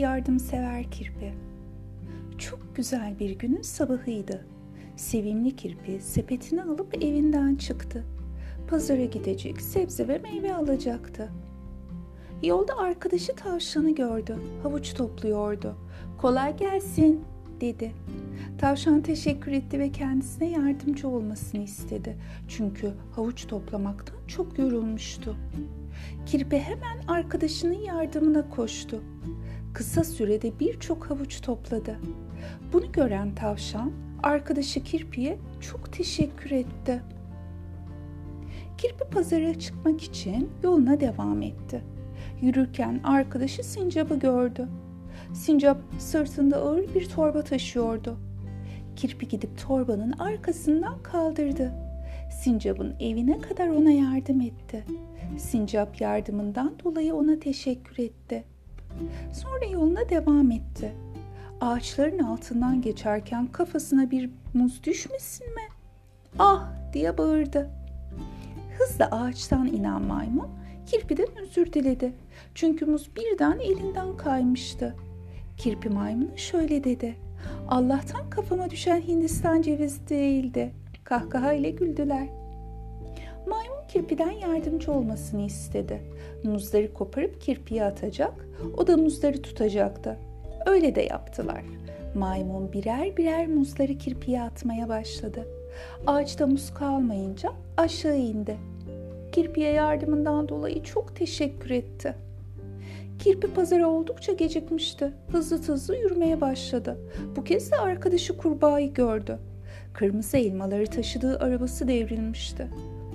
yardımsever kirpi. Çok güzel bir günün sabahıydı. Sevimli kirpi sepetini alıp evinden çıktı. Pazara gidecek, sebze ve meyve alacaktı. Yolda arkadaşı tavşanı gördü. Havuç topluyordu. Kolay gelsin dedi. Tavşan teşekkür etti ve kendisine yardımcı olmasını istedi. Çünkü havuç toplamaktan çok yorulmuştu. Kirpi hemen arkadaşının yardımına koştu. Kısa sürede birçok havuç topladı. Bunu gören tavşan arkadaşı Kirpi'ye çok teşekkür etti. Kirpi pazara çıkmak için yoluna devam etti. Yürürken arkadaşı Sincap'ı gördü. Sincap sırtında ağır bir torba taşıyordu. Kirpi gidip torbanın arkasından kaldırdı. Sincap'ın evine kadar ona yardım etti. Sincap yardımından dolayı ona teşekkür etti. Sonra yoluna devam etti. Ağaçların altından geçerken kafasına bir muz düşmesin mi? Ah diye bağırdı. Hızla ağaçtan inen maymun kirpiden özür diledi. Çünkü muz birden elinden kaymıştı. Kirpi maymunu şöyle dedi. Allah'tan kafama düşen Hindistan cevizi değildi. Kahkaha ile güldüler. Maymun kirpiden yardımcı olmasını istedi. Muzları koparıp kirpiye atacak, o da muzları tutacaktı. Öyle de yaptılar. Maymun birer birer muzları kirpiye atmaya başladı. Ağaçta muz kalmayınca aşağı indi. Kirpiye yardımından dolayı çok teşekkür etti. Kirpi pazara oldukça gecikmişti. Hızlı hızlı yürümeye başladı. Bu kez de arkadaşı kurbağayı gördü. Kırmızı elmaları taşıdığı arabası devrilmişti.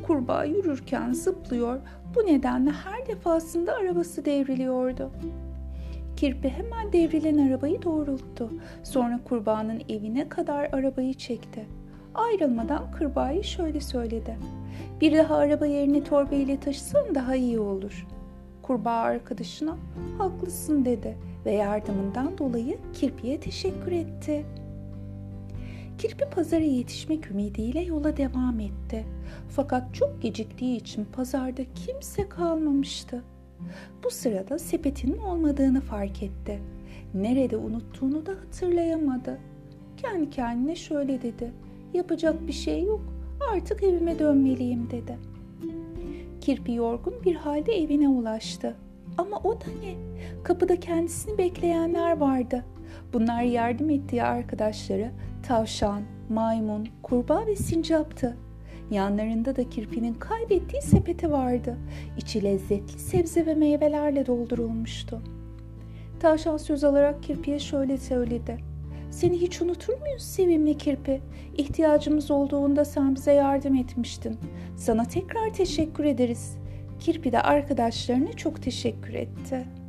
Kurbağa yürürken zıplıyor, bu nedenle her defasında arabası devriliyordu. Kirpi hemen devrilen arabayı doğrulttu. Sonra kurbağanın evine kadar arabayı çekti. Ayrılmadan kurbağayı şöyle söyledi. Bir daha araba yerini torba ile taşısan daha iyi olur. Kurbağa arkadaşına haklısın dedi ve yardımından dolayı kirpiye teşekkür etti. Kirpi pazara yetişmek ümidiyle yola devam etti. Fakat çok geciktiği için pazarda kimse kalmamıştı. Bu sırada sepetinin olmadığını fark etti. Nerede unuttuğunu da hatırlayamadı. Kendi kendine şöyle dedi. Yapacak bir şey yok. Artık evime dönmeliyim dedi. Kirpi yorgun bir halde evine ulaştı. Ama o da ne? Kapıda kendisini bekleyenler vardı. Bunlar yardım ettiği arkadaşları tavşan, maymun, kurbağa ve sincaptı. Yanlarında da kirpinin kaybettiği sepeti vardı. İçi lezzetli sebze ve meyvelerle doldurulmuştu. Tavşan söz alarak kirpiye şöyle söyledi. Seni hiç unutur muyuz sevimli kirpi? İhtiyacımız olduğunda sen bize yardım etmiştin. Sana tekrar teşekkür ederiz. Kirpi de arkadaşlarına çok teşekkür etti.''